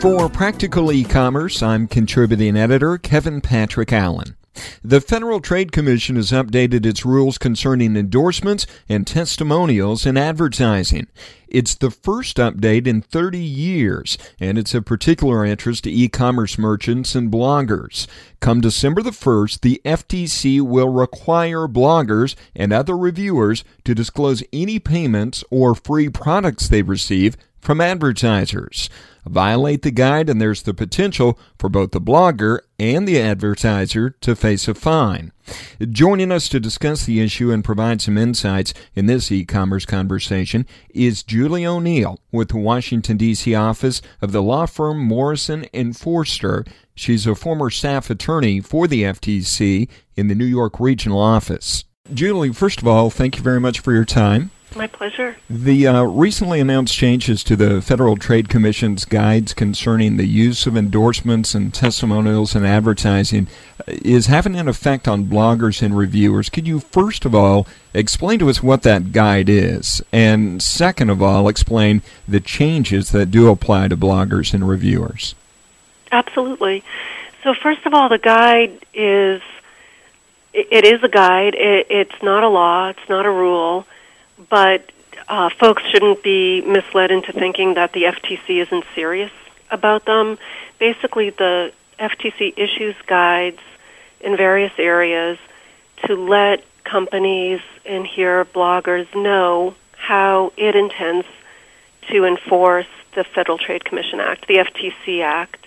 For Practical E-commerce, I'm contributing editor Kevin Patrick Allen. The Federal Trade Commission has updated its rules concerning endorsements and testimonials in advertising. It's the first update in 30 years, and it's of particular interest to e-commerce merchants and bloggers. Come December the 1st, the FTC will require bloggers and other reviewers to disclose any payments or free products they receive from advertisers. Violate the guide, and there's the potential for both the blogger and the advertiser to face a fine. Joining us to discuss the issue and provide some insights in this e commerce conversation is Julie O'Neill with the Washington, D.C. office of the law firm Morrison and Foerster. She's a former staff attorney for the FTC in the New York regional office. Julie, first of all, thank you very much for your time. My pleasure. The uh, recently announced changes to the Federal Trade Commission's guides concerning the use of endorsements and testimonials in advertising uh, is having an effect on bloggers and reviewers. Could you, first of all, explain to us what that guide is? And second of all, explain the changes that do apply to bloggers and reviewers? Absolutely. So, first of all, the guide is it is a guide. It, it's not a law. It's not a rule but uh, folks shouldn't be misled into thinking that the FTC isn't serious about them. Basically, the FTC issues guides in various areas to let companies and here bloggers know how it intends to enforce the Federal Trade Commission Act, the FTC Act,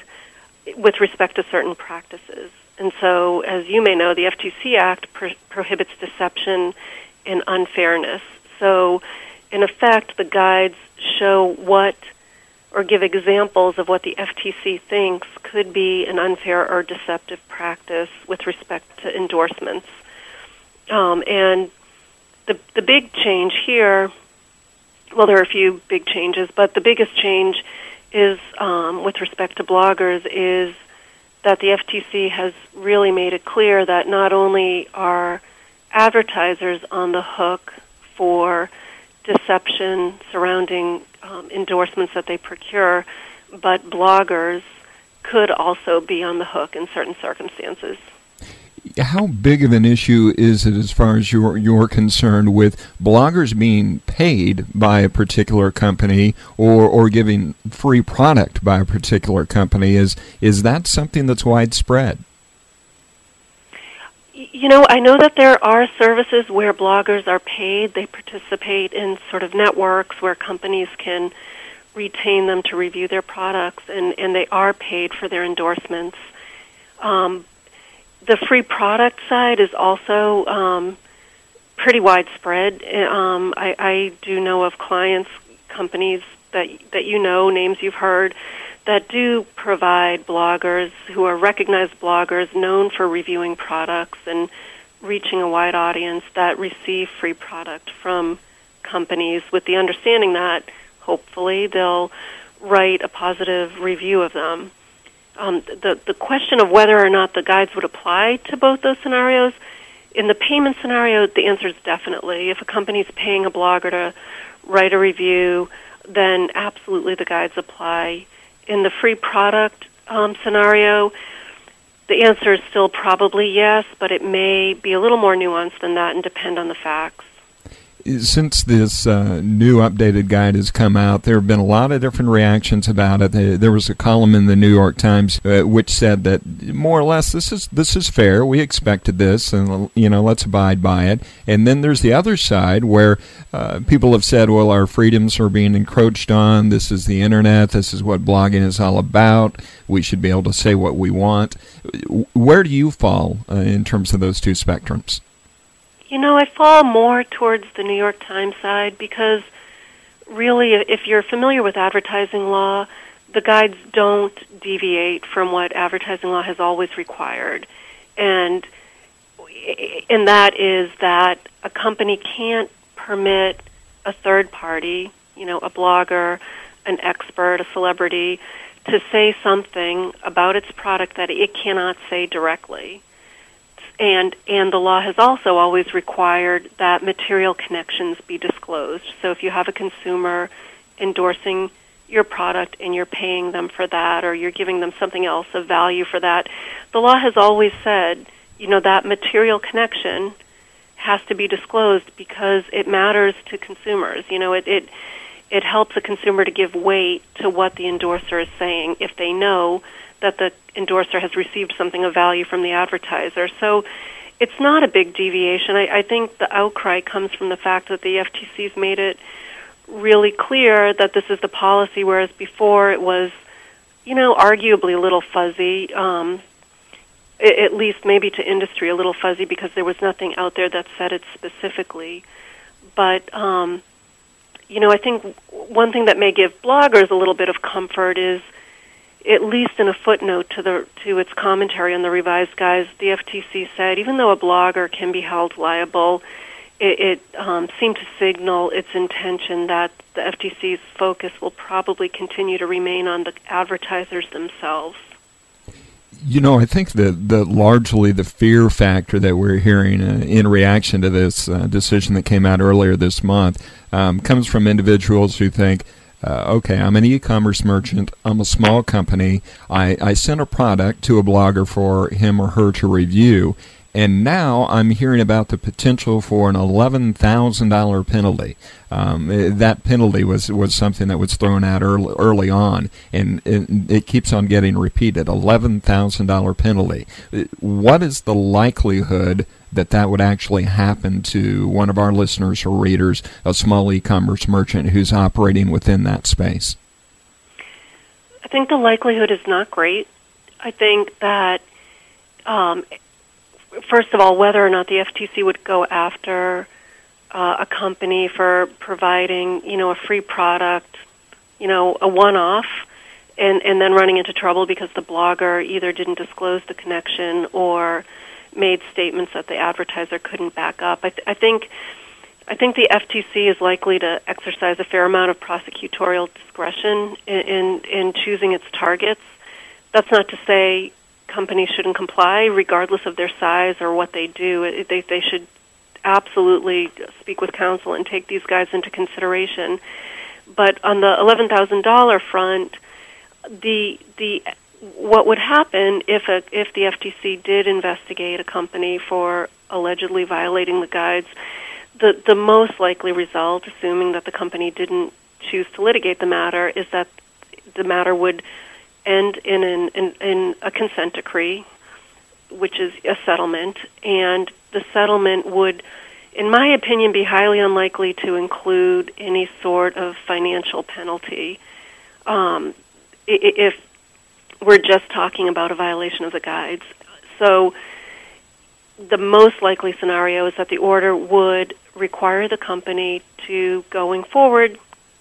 with respect to certain practices. And so, as you may know, the FTC Act pro- prohibits deception and unfairness. So, in effect, the guides show what or give examples of what the FTC thinks could be an unfair or deceptive practice with respect to endorsements. Um, and the the big change here, well, there are a few big changes, but the biggest change is um, with respect to bloggers is that the FTC has really made it clear that not only are advertisers on the hook for deception surrounding um, endorsements that they procure, but bloggers could also be on the hook in certain circumstances. How big of an issue is it, as far as you're, you're concerned, with bloggers being paid by a particular company or, or giving free product by a particular company? Is is that something that's widespread? You know, I know that there are services where bloggers are paid. They participate in sort of networks where companies can retain them to review their products, and, and they are paid for their endorsements. Um, the free product side is also um, pretty widespread. Um, I, I do know of clients, companies that that you know, names you've heard, that do provide bloggers who are recognized bloggers known for reviewing products and reaching a wide audience that receive free product from companies with the understanding that hopefully they'll write a positive review of them. Um, the the question of whether or not the guides would apply to both those scenarios, in the payment scenario, the answer is definitely. If a company is paying a blogger to write a review, then absolutely the guides apply in the free product um, scenario, the answer is still probably yes, but it may be a little more nuanced than that and depend on the facts. Since this uh, new updated guide has come out, there have been a lot of different reactions about it. There was a column in the New York Times uh, which said that more or less this is this is fair. We expected this, and you know let's abide by it. And then there's the other side where uh, people have said, well, our freedoms are being encroached on. This is the internet. This is what blogging is all about. We should be able to say what we want. Where do you fall uh, in terms of those two spectrums? You know, I fall more towards the New York Times side because really, if you're familiar with advertising law, the guides don't deviate from what advertising law has always required. And and that is that a company can't permit a third party, you know, a blogger, an expert, a celebrity, to say something about its product that it cannot say directly and and the law has also always required that material connections be disclosed. So if you have a consumer endorsing your product and you're paying them for that or you're giving them something else of value for that, the law has always said, you know, that material connection has to be disclosed because it matters to consumers. You know, it it it helps a consumer to give weight to what the endorser is saying if they know that the endorser has received something of value from the advertiser. So it's not a big deviation. I, I think the outcry comes from the fact that the FTC's made it really clear that this is the policy, whereas before it was, you know, arguably a little fuzzy. Um, at least maybe to industry a little fuzzy because there was nothing out there that said it specifically. But um, you know, I think one thing that may give bloggers a little bit of comfort is at least in a footnote to the to its commentary on the revised guides, the FTC said even though a blogger can be held liable, it, it um, seemed to signal its intention that the FTC's focus will probably continue to remain on the advertisers themselves. You know, I think that largely the fear factor that we're hearing uh, in reaction to this uh, decision that came out earlier this month um, comes from individuals who think uh, okay, I'm an e-commerce merchant. I'm a small company. I, I sent a product to a blogger for him or her to review, and now I'm hearing about the potential for an eleven thousand dollar penalty. Um, that penalty was was something that was thrown out early, early on, and it, it keeps on getting repeated. Eleven thousand dollar penalty. What is the likelihood that that would actually happen to one of our listeners or readers, a small e-commerce merchant who's operating within that space? I think the likelihood is not great. I think that um, first of all, whether or not the FTC would go after uh, a company for providing, you know, a free product, you know, a one-off, and and then running into trouble because the blogger either didn't disclose the connection or made statements that the advertiser couldn't back up. I, th- I think. I think the FTC is likely to exercise a fair amount of prosecutorial discretion in, in, in choosing its targets. That's not to say companies shouldn't comply, regardless of their size or what they do. They they should absolutely speak with counsel and take these guys into consideration. But on the eleven thousand dollar front, the the what would happen if a if the FTC did investigate a company for allegedly violating the guides? The the most likely result, assuming that the company didn't choose to litigate the matter, is that the matter would end in, an, in, in a consent decree, which is a settlement, and the settlement would, in my opinion, be highly unlikely to include any sort of financial penalty. Um, if we're just talking about a violation of the guides. So the most likely scenario is that the order would require the company to, going forward,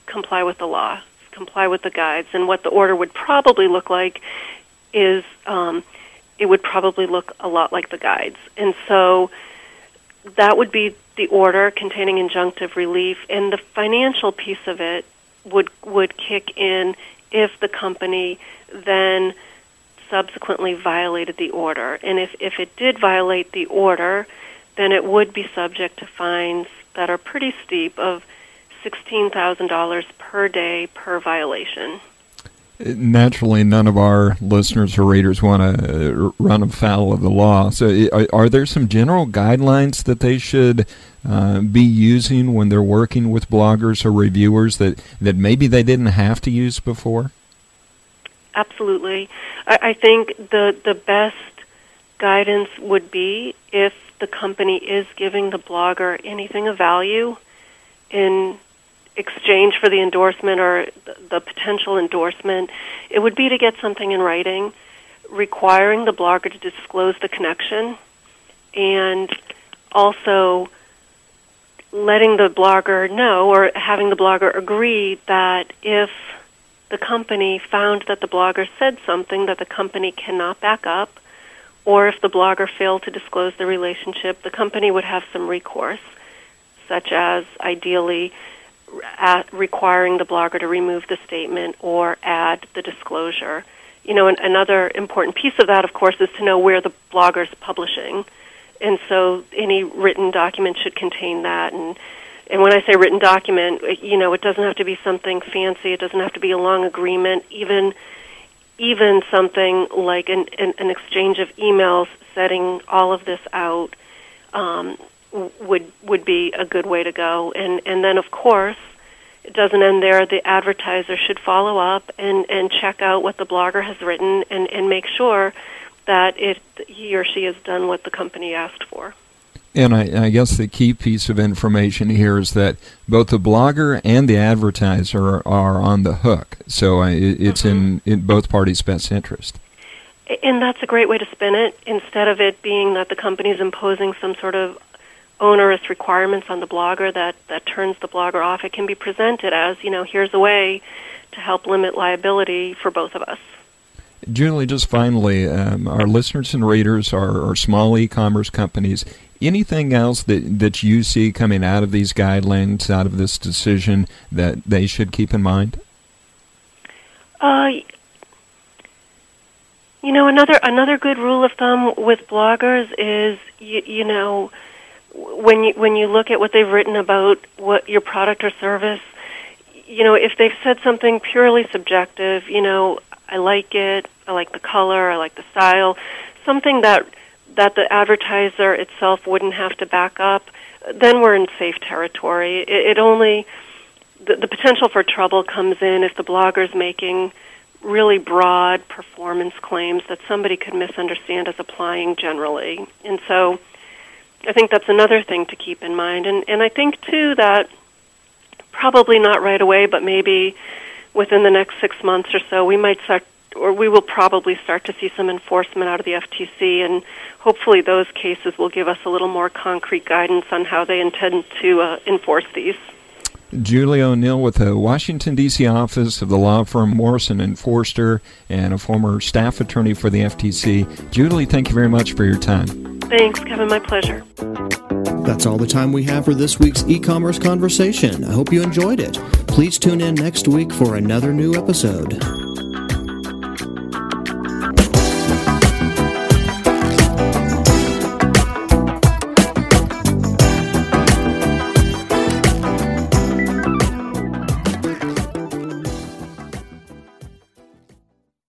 comply with the law comply with the guides. And what the order would probably look like is um, it would probably look a lot like the guides. And so that would be the order containing injunctive relief, and the financial piece of it would would kick in if the company then subsequently violated the order. And if, if it did violate the order, then it would be subject to fines that are pretty steep of $16,000 per day per violation. Naturally, none of our listeners or readers want to uh, run afoul of the law. So, are, are there some general guidelines that they should uh, be using when they're working with bloggers or reviewers that, that maybe they didn't have to use before? Absolutely. I, I think the the best guidance would be if the company is giving the blogger anything of value in exchange for the endorsement or the potential endorsement, it would be to get something in writing requiring the blogger to disclose the connection and also letting the blogger know or having the blogger agree that if the company found that the blogger said something that the company cannot back up, or if the blogger failed to disclose the relationship, the company would have some recourse, such as ideally requiring the blogger to remove the statement or add the disclosure. You know, another important piece of that, of course, is to know where the blogger is publishing. And so any written document should contain that. And and when I say written document, you know, it doesn't have to be something fancy. It doesn't have to be a long agreement. Even even something like an, an, an exchange of emails setting all of this out um, would would be a good way to go. And and then of course, it doesn't end there. The advertiser should follow up and and check out what the blogger has written and and make sure that it he or she has done what the company asked for. And I, I, guess the key piece of information here is that both the blogger and the advertiser are on the hook. So I, it's mm-hmm. in, in both parties' best interest. And that's a great way to spin it. Instead of it being that the company is imposing some sort of onerous requirements on the blogger that, that turns the blogger off, it can be presented as, you know, here's a way to help limit liability for both of us. Julie, just finally, um, our listeners and readers are, are small e-commerce companies. Anything else that, that you see coming out of these guidelines, out of this decision, that they should keep in mind? Uh, you know, another another good rule of thumb with bloggers is you, you know when you when you look at what they've written about what your product or service, you know, if they've said something purely subjective, you know, I like it, I like the color, I like the style, something that that the advertiser itself wouldn't have to back up, then we're in safe territory. It, it only the, the potential for trouble comes in if the blogger's making really broad performance claims that somebody could misunderstand as applying generally. And so I think that's another thing to keep in mind. And and I think too that probably not right away, but maybe within the next six months or so, we might start or we will probably start to see some enforcement out of the FTC, and hopefully those cases will give us a little more concrete guidance on how they intend to uh, enforce these. Julie O'Neill with the Washington, D.C. office of the law firm Morrison and Foerster and a former staff attorney for the FTC. Julie, thank you very much for your time. Thanks, Kevin. My pleasure. That's all the time we have for this week's e commerce conversation. I hope you enjoyed it. Please tune in next week for another new episode.